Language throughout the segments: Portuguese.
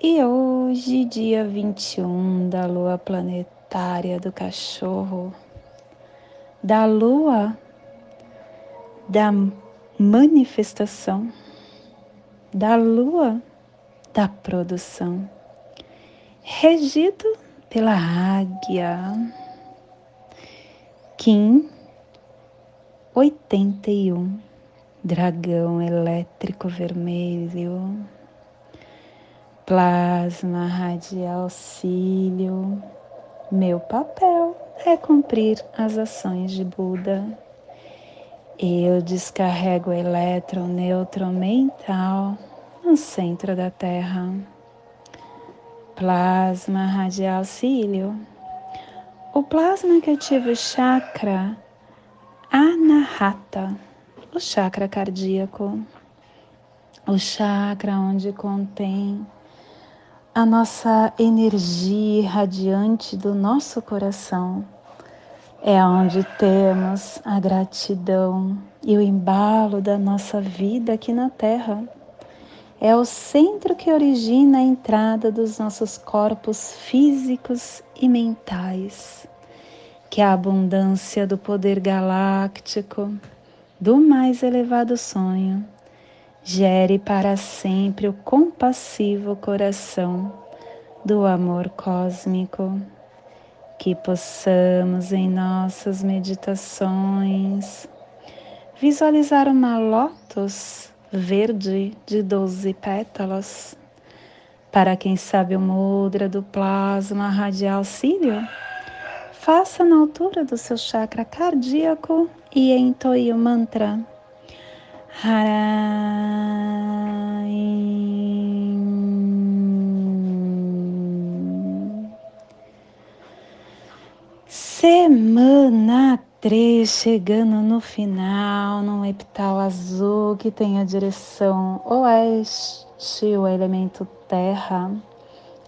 e hoje, dia 21 da lua planetária do cachorro, da lua da manifestação, da lua da produção, regido pela águia, Kim 81, dragão elétrico vermelho plasma radial cílio. Meu papel é cumprir as ações de Buda. Eu descarrego o elétron neutro mental no centro da Terra. Plasma radial cílio. O plasma que ativa o chakra Anahata, o chakra cardíaco, o chakra onde contém a nossa energia irradiante do nosso coração. É onde temos a gratidão e o embalo da nossa vida aqui na Terra. É o centro que origina a entrada dos nossos corpos físicos e mentais, que é a abundância do poder galáctico, do mais elevado sonho gere para sempre o compassivo coração do amor cósmico. Que possamos em nossas meditações visualizar uma lótus verde de doze pétalas. Para quem sabe o mudra do plasma radial cílio, faça na altura do seu chakra cardíaco e entoie o mantra Semana 3 chegando no final, num epital azul que tem a direção oeste, o elemento terra,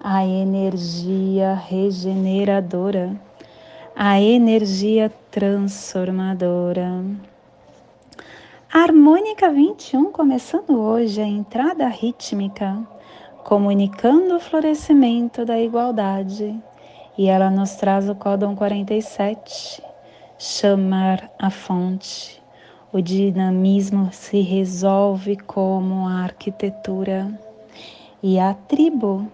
a energia regeneradora, a energia transformadora. Harmônica 21 começando hoje a entrada rítmica, comunicando o florescimento da igualdade. E ela nos traz o códon 47, chamar a fonte. O dinamismo se resolve como a arquitetura. E a tribo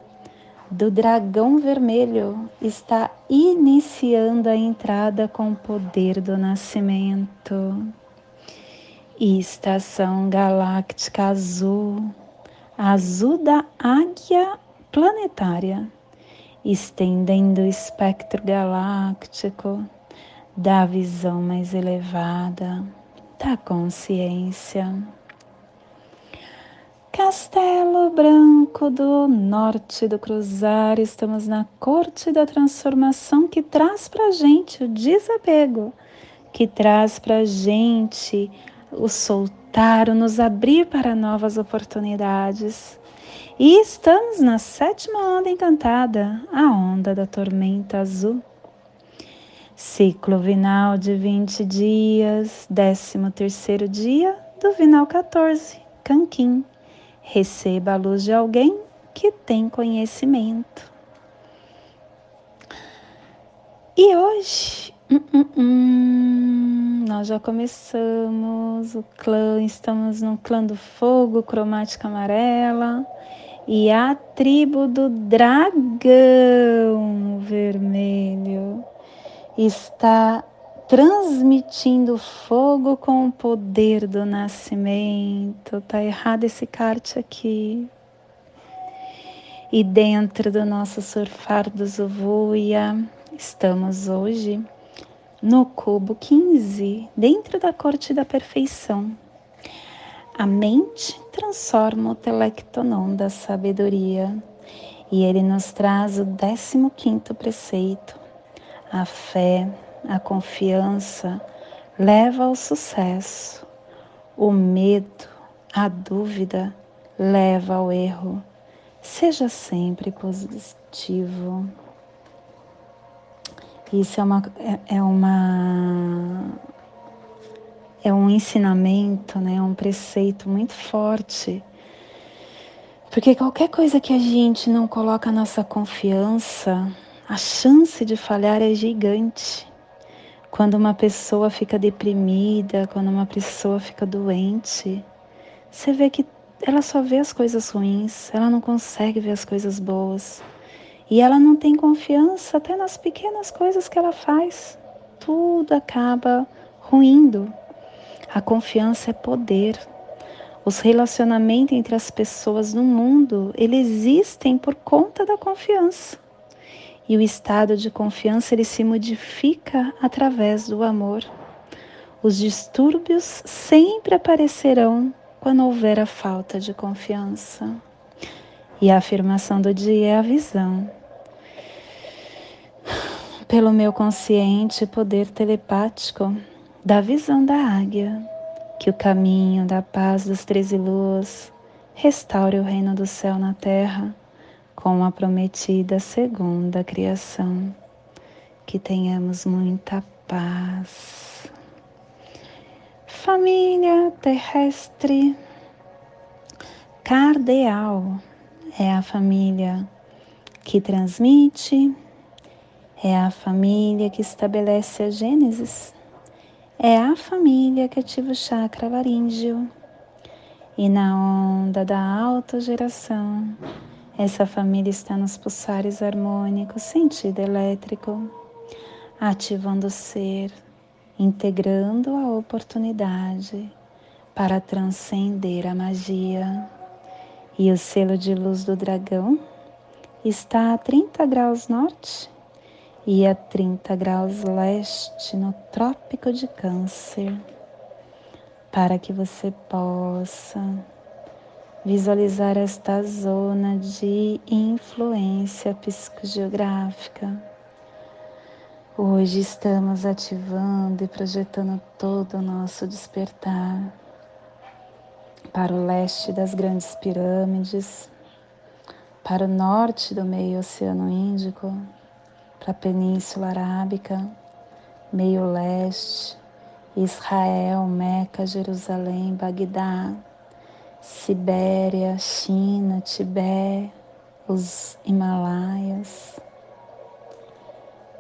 do dragão vermelho está iniciando a entrada com o poder do nascimento estação galáctica azul, azul da águia planetária, estendendo o espectro galáctico da visão mais elevada da consciência. Castelo Branco do Norte do Cruzar, estamos na corte da transformação que traz para gente o desapego, que traz para gente o soltar, o nos abrir para novas oportunidades. E estamos na sétima onda encantada, a onda da tormenta azul. Ciclo vinal de 20 dias, 13 terceiro dia do vinal 14, Canquim. Receba a luz de alguém que tem conhecimento. E hoje, hum, hum, hum, nós já começamos o clã, estamos no clã do fogo, cromática amarela, e a tribo do dragão vermelho está transmitindo fogo com o poder do nascimento. Tá errado esse carte aqui. E dentro do nosso surfar do Zuvuia, estamos hoje no cubo 15, dentro da corte da perfeição. A mente transforma o telectonon da sabedoria E ele nos traz o 15 quinto preceito. A fé, a confiança leva ao sucesso. O medo, a dúvida leva ao erro. Seja sempre positivo. Isso é uma, é, é uma é um ensinamento, né, um preceito muito forte. Porque qualquer coisa que a gente não coloca a nossa confiança, a chance de falhar é gigante. Quando uma pessoa fica deprimida, quando uma pessoa fica doente, você vê que ela só vê as coisas ruins, ela não consegue ver as coisas boas. E ela não tem confiança até nas pequenas coisas que ela faz. Tudo acaba ruindo. A confiança é poder. Os relacionamentos entre as pessoas no mundo, eles existem por conta da confiança. E o estado de confiança ele se modifica através do amor. Os distúrbios sempre aparecerão quando houver a falta de confiança. E a afirmação do dia é a visão. Pelo meu consciente poder telepático, da visão da águia, que o caminho da paz das treze luas restaure o reino do céu na terra com a prometida segunda criação. Que tenhamos muita paz. Família terrestre cardeal é a família que transmite, é a família que estabelece a Gênesis é a família que ativa o chakra laríngeo. E na onda da autogeração, essa família está nos pulsares harmônicos, sentido elétrico, ativando o ser, integrando a oportunidade para transcender a magia. E o selo de luz do dragão está a 30 graus norte e a 30 graus leste no Trópico de Câncer, para que você possa visualizar esta zona de influência psicogeográfica. Hoje estamos ativando e projetando todo o nosso despertar para o leste das grandes pirâmides, para o norte do meio Oceano Índico para a Península Arábica, meio leste, Israel, Meca, Jerusalém, Bagdá, Sibéria, China, Tibete, os Himalaias.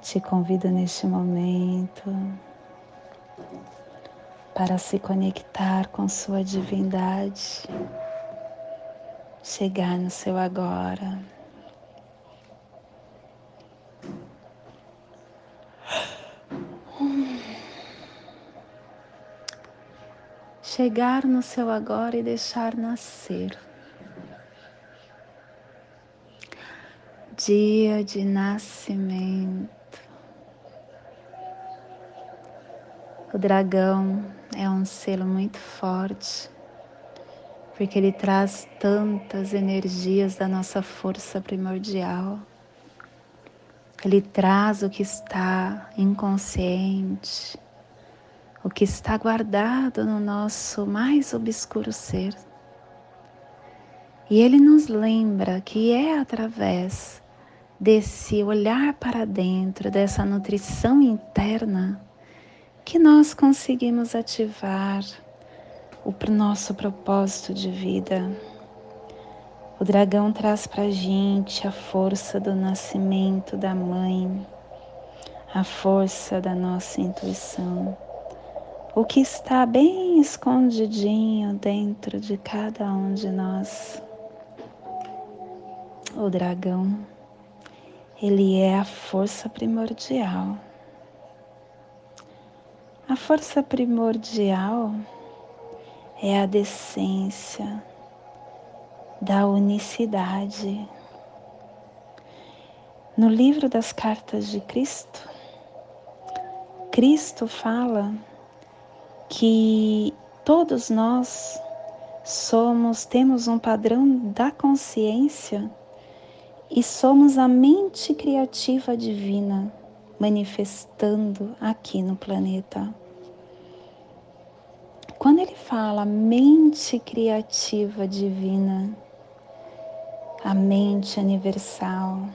Te convido neste momento para se conectar com sua divindade, chegar no seu agora. Chegar no seu agora e deixar nascer. Dia de nascimento. O dragão é um selo muito forte, porque ele traz tantas energias da nossa força primordial. Ele traz o que está inconsciente, o que está guardado no nosso mais obscuro ser. E ele nos lembra que é através desse olhar para dentro, dessa nutrição interna, que nós conseguimos ativar o nosso propósito de vida. O dragão traz para gente a força do nascimento da mãe, a força da nossa intuição o que está bem escondidinho dentro de cada um de nós. O dragão, ele é a força primordial. A força primordial é a decência da unicidade. No livro das cartas de Cristo, Cristo fala que todos nós somos, temos um padrão da consciência e somos a mente criativa divina manifestando aqui no planeta. Quando ele fala mente criativa divina, a mente universal,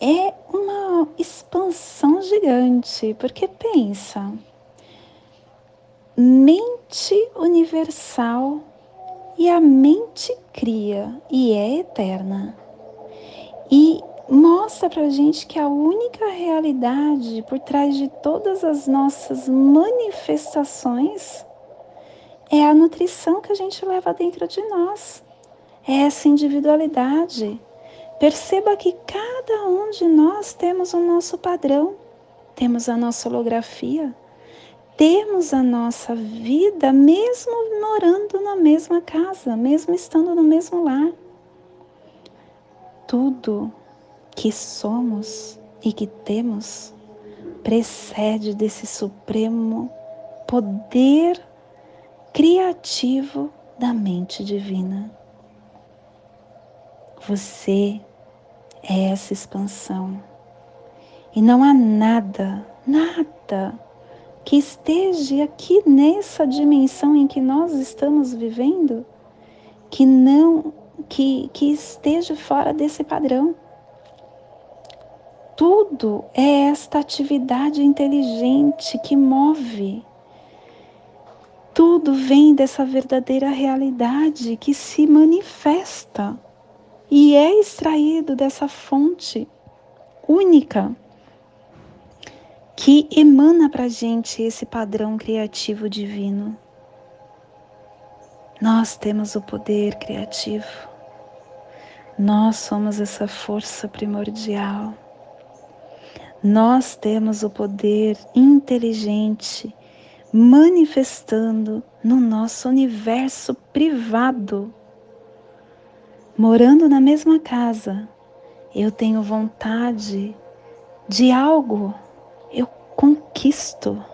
é uma expansão gigante, porque pensa, mente universal e a mente cria e é eterna. E mostra para gente que a única realidade por trás de todas as nossas manifestações é a nutrição que a gente leva dentro de nós, é essa individualidade. Perceba que cada um de nós temos o nosso padrão, temos a nossa holografia, temos a nossa vida mesmo morando na mesma casa, mesmo estando no mesmo lar. Tudo que somos e que temos precede desse supremo poder criativo da mente divina. Você é essa expansão. E não há nada, nada que esteja aqui nessa dimensão em que nós estamos vivendo que não que, que esteja fora desse padrão. Tudo é esta atividade inteligente que move. Tudo vem dessa verdadeira realidade que se manifesta e é extraído dessa fonte única que emana para gente esse padrão criativo divino. Nós temos o poder criativo, nós somos essa força primordial. Nós temos o poder inteligente manifestando no nosso universo privado. Morando na mesma casa, eu tenho vontade de algo, conquisto.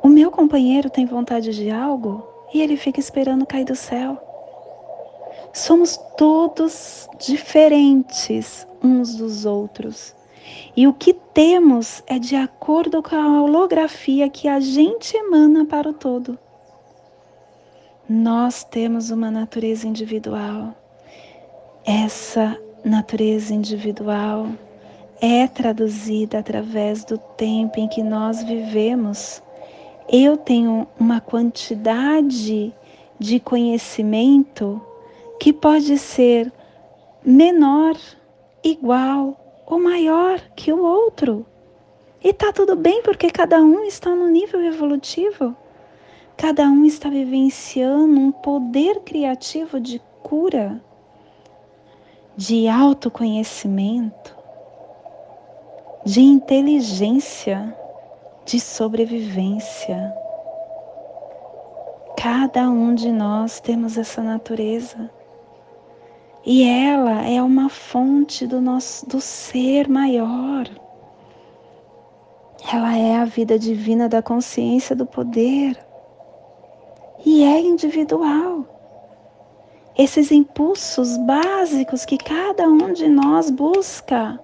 O meu companheiro tem vontade de algo e ele fica esperando cair do céu. Somos todos diferentes uns dos outros e o que temos é de acordo com a holografia que a gente emana para o todo. Nós temos uma natureza individual. Essa natureza individual é traduzida através do tempo em que nós vivemos. Eu tenho uma quantidade de conhecimento que pode ser menor, igual ou maior que o outro. E tá tudo bem porque cada um está no nível evolutivo. Cada um está vivenciando um poder criativo de cura, de autoconhecimento, de inteligência, de sobrevivência. Cada um de nós temos essa natureza. E ela é uma fonte do nosso do ser maior. Ela é a vida divina da consciência do poder. E é individual. Esses impulsos básicos que cada um de nós busca,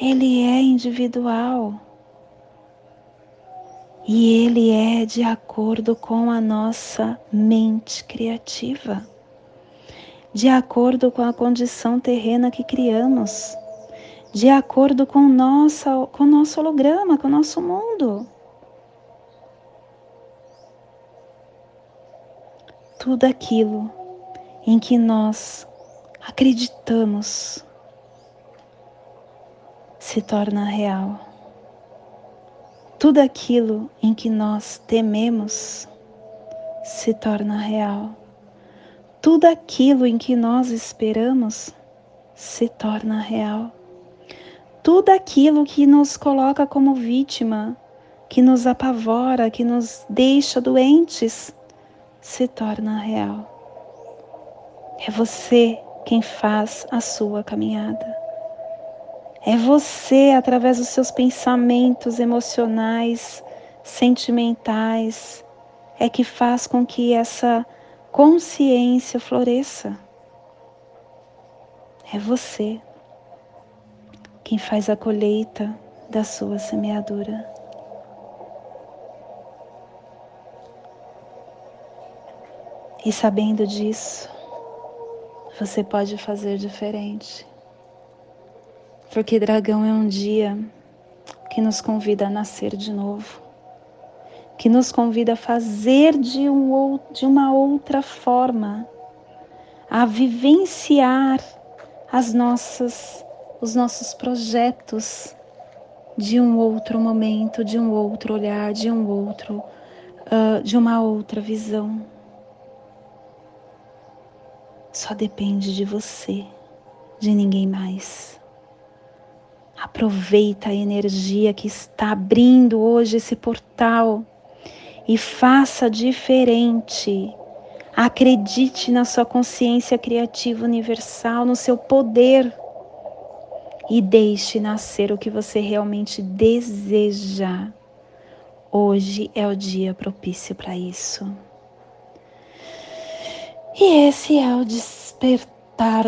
ele é individual. E ele é de acordo com a nossa mente criativa de acordo com a condição terrena que criamos, de acordo com, nossa, com o nosso holograma, com o nosso mundo. Tudo aquilo em que nós acreditamos se torna real. Tudo aquilo em que nós tememos se torna real tudo aquilo em que nós esperamos se torna real. Tudo aquilo que nos coloca como vítima, que nos apavora, que nos deixa doentes, se torna real. É você quem faz a sua caminhada. É você, através dos seus pensamentos emocionais, sentimentais, é que faz com que essa consciência floresça, É você quem faz a colheita da sua semeadura. E sabendo disso, você pode fazer diferente. Porque dragão é um dia que nos convida a nascer de novo, que nos convida a fazer de, um, de uma outra forma, a vivenciar as nossas, os nossos projetos de um outro momento, de um outro olhar, de um outro, uh, de uma outra visão. Só depende de você, de ninguém mais. Aproveita a energia que está abrindo hoje esse portal e faça diferente. Acredite na sua consciência criativa universal, no seu poder e deixe nascer o que você realmente deseja. Hoje é o dia propício para isso. E esse é o despertar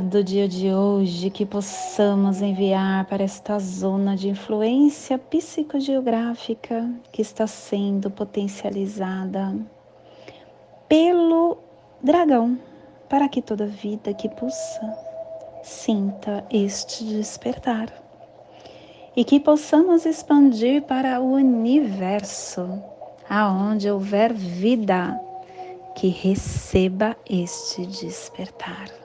do dia de hoje que possamos enviar para esta zona de influência psicogeográfica que está sendo potencializada pelo dragão, para que toda vida que pulsa sinta este despertar e que possamos expandir para o universo, aonde houver vida que receba este despertar.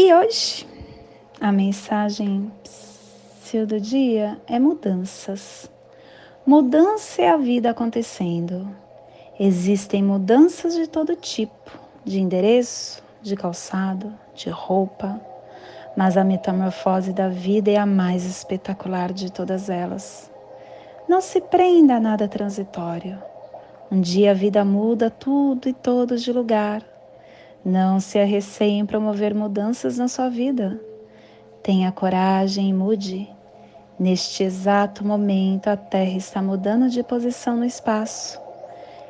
E hoje, a mensagem do dia é mudanças. Mudança é a vida acontecendo. Existem mudanças de todo tipo, de endereço, de calçado, de roupa, mas a metamorfose da vida é a mais espetacular de todas elas. Não se prenda a nada transitório. Um dia a vida muda tudo e todos de lugar. Não se arreceie em promover mudanças na sua vida. Tenha coragem e mude. Neste exato momento, a Terra está mudando de posição no espaço.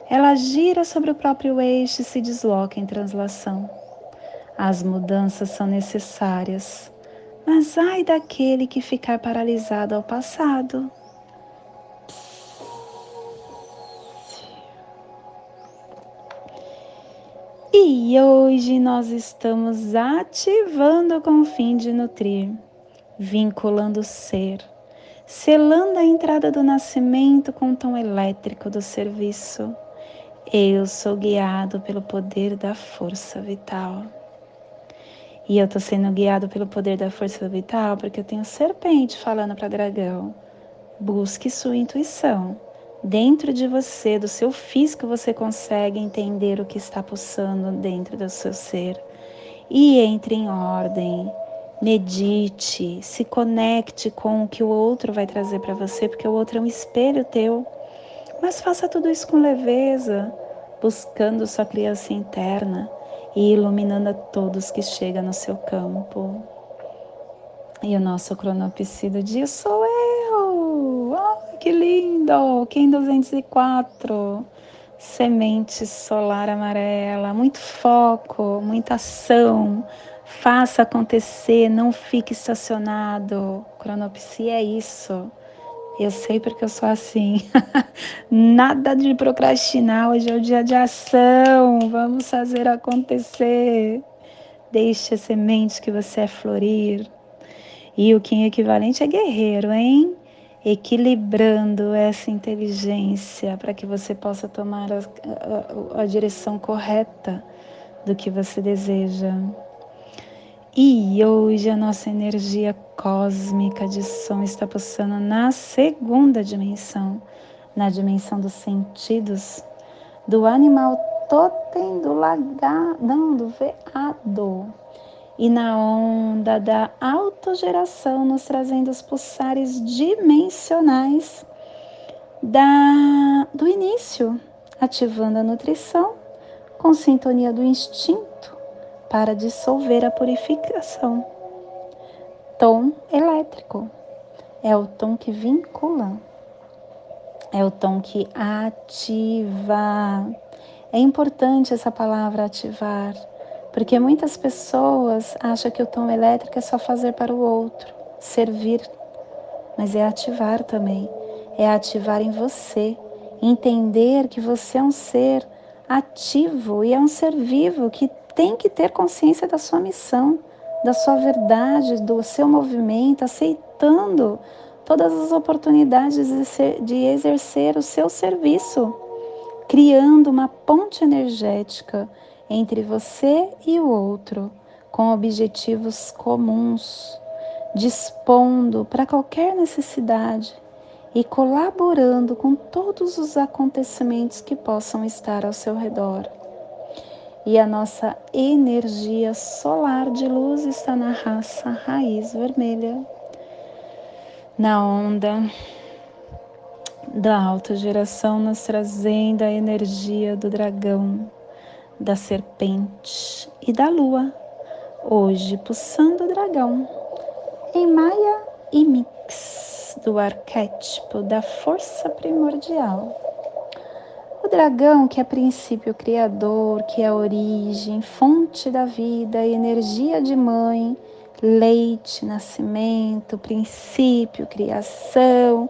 Ela gira sobre o próprio eixo e se desloca em translação. As mudanças são necessárias, mas ai daquele que ficar paralisado ao passado. E hoje nós estamos ativando com o fim de nutrir, vinculando o ser, selando a entrada do nascimento com o tom elétrico do serviço. Eu sou guiado pelo poder da força vital. E eu estou sendo guiado pelo poder da força vital porque eu tenho serpente falando para dragão. Busque sua intuição dentro de você, do seu físico, você consegue entender o que está pulsando dentro do seu ser. E entre em ordem, medite, se conecte com o que o outro vai trazer para você, porque o outro é um espelho teu. Mas faça tudo isso com leveza, buscando sua criança interna e iluminando a todos que chegam no seu campo. E o nosso cronopsi do dia sou que lindo! Kim 204. Semente solar amarela, muito foco, muita ação. Faça acontecer, não fique estacionado. Cronopsi é isso. Eu sei porque eu sou assim. Nada de procrastinar, hoje é o dia de ação. Vamos fazer acontecer. Deixe a semente que você é florir. E o Kim equivalente é guerreiro, hein? Equilibrando essa inteligência para que você possa tomar a, a, a direção correta do que você deseja. E hoje a nossa energia cósmica de som está pulsando na segunda dimensão, na dimensão dos sentidos, do animal totem, do lagar, não, do veado e na onda da autogeração, nos trazendo os pulsares dimensionais da, do início, ativando a nutrição com sintonia do instinto para dissolver a purificação. Tom elétrico é o tom que vincula, é o tom que ativa. É importante essa palavra ativar Porque muitas pessoas acham que o tom elétrico é só fazer para o outro, servir, mas é ativar também, é ativar em você, entender que você é um ser ativo e é um ser vivo que tem que ter consciência da sua missão, da sua verdade, do seu movimento, aceitando todas as oportunidades de exercer o seu serviço, criando uma ponte energética entre você e o outro, com objetivos comuns, dispondo para qualquer necessidade e colaborando com todos os acontecimentos que possam estar ao seu redor. E a nossa energia solar de luz está na raça raiz vermelha, na onda da alta geração, nos trazendo a energia do dragão da serpente e da lua, hoje pulsando o dragão, em Maia e Mix do arquétipo da força primordial. O dragão, que é princípio criador, que é origem, fonte da vida, energia de mãe, leite, nascimento, princípio, criação,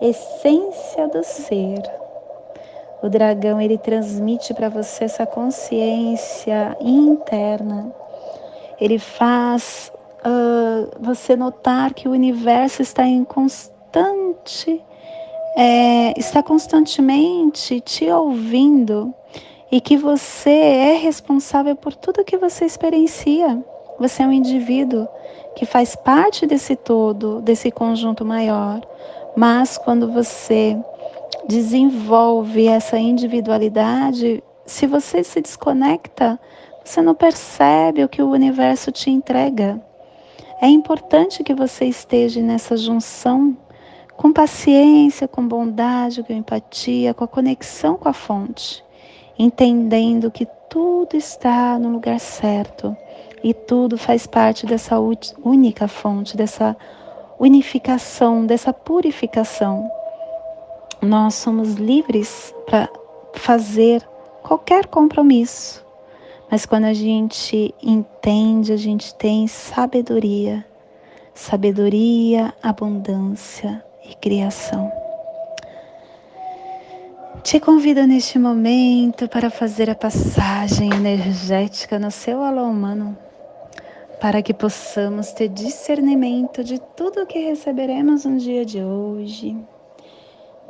essência do ser o dragão ele transmite para você essa consciência interna. Ele faz uh, você notar que o universo está em constante, é, está constantemente te ouvindo e que você é responsável por tudo que você experiencia. Você é um indivíduo que faz parte desse todo, desse conjunto maior. Mas quando você desenvolve essa individualidade, se você se desconecta, você não percebe o que o universo te entrega. É importante que você esteja nessa junção com paciência, com bondade, com empatia, com a conexão com a fonte, entendendo que tudo está no lugar certo e tudo faz parte dessa única fonte, dessa unificação, dessa purificação nós somos livres para fazer qualquer compromisso. Mas quando a gente entende, a gente tem sabedoria, sabedoria, abundância e criação. Te convido neste momento para fazer a passagem energética no seu alô humano, para que possamos ter discernimento de tudo o que receberemos no dia de hoje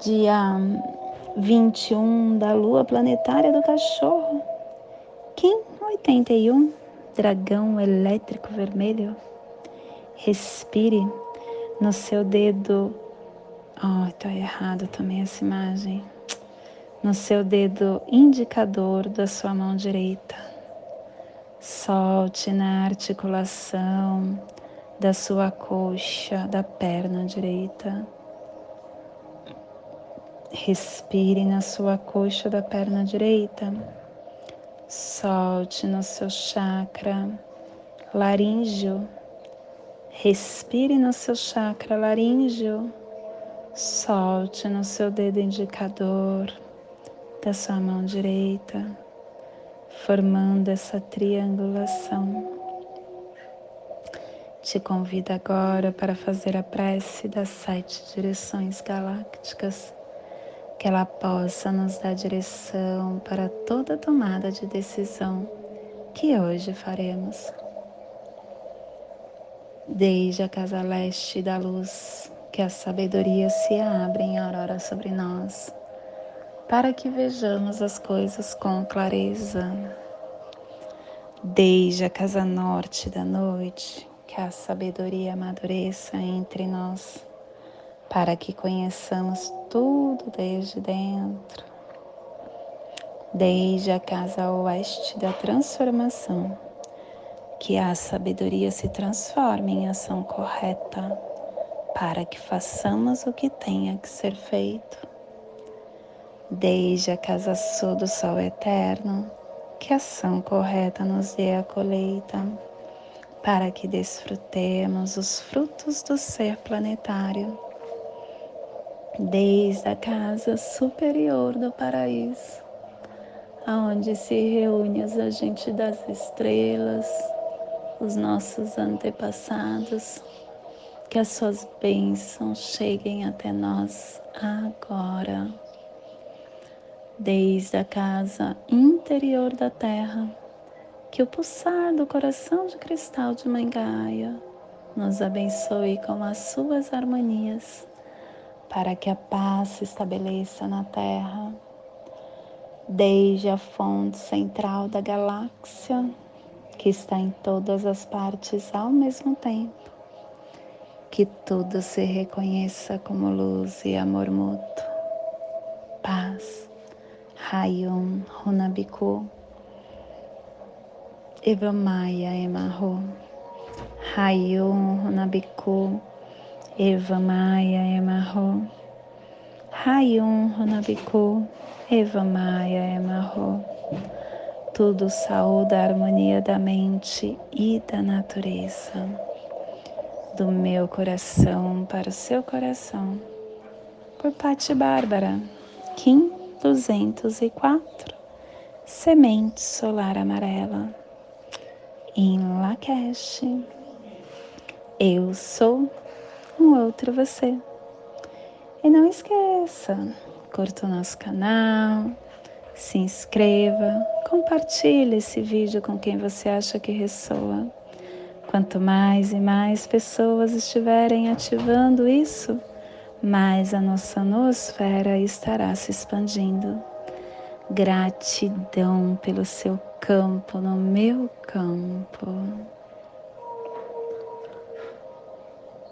dia 21 da lua planetária do cachorro. Kim 81, dragão elétrico vermelho. Respire no seu dedo. Oh, tá errado também essa imagem. No seu dedo indicador da sua mão direita. Solte na articulação da sua coxa, da perna direita Respire na sua coxa da perna direita. Solte no seu chakra laríngeo. Respire no seu chakra laríngeo. Solte no seu dedo indicador da sua mão direita, formando essa triangulação. Te convido agora para fazer a prece das sete direções galácticas que ela possa nos dar direção para toda tomada de decisão que hoje faremos. Desde a casa leste da luz, que a sabedoria se abre em aurora sobre nós, para que vejamos as coisas com clareza. Desde a casa norte da noite, que a sabedoria amadureça entre nós para que conheçamos tudo desde dentro, desde a casa oeste da transformação, que a sabedoria se transforme em ação correta, para que façamos o que tenha que ser feito. Desde a casa sul do sol eterno, que a ação correta nos dê a colheita, para que desfrutemos os frutos do ser planetário desde a casa superior do paraíso, aonde se reúne os agentes das estrelas, os nossos antepassados, que as suas bênçãos cheguem até nós agora, desde a casa interior da Terra, que o pulsar do coração de cristal de Mangaia nos abençoe com as suas harmonias, para que a paz se estabeleça na Terra desde a fonte central da galáxia, que está em todas as partes ao mesmo tempo. Que tudo se reconheça como luz e amor mútuo. Paz. Rayum Runabiku. Maia Emarro. Rayum Runabiku. Eva Maia Emarro. Rayum Runabiku. Eva Maia Emarro. Tudo saúda a harmonia da mente e da natureza. Do meu coração para o seu coração. Por Pati Bárbara, Kim 204. Semente solar amarela. Em Lakesh. Eu sou um outro você. E não esqueça, curta o nosso canal, se inscreva, compartilhe esse vídeo com quem você acha que ressoa. Quanto mais e mais pessoas estiverem ativando isso, mais a nossa nosfera estará se expandindo. Gratidão pelo seu campo no meu campo.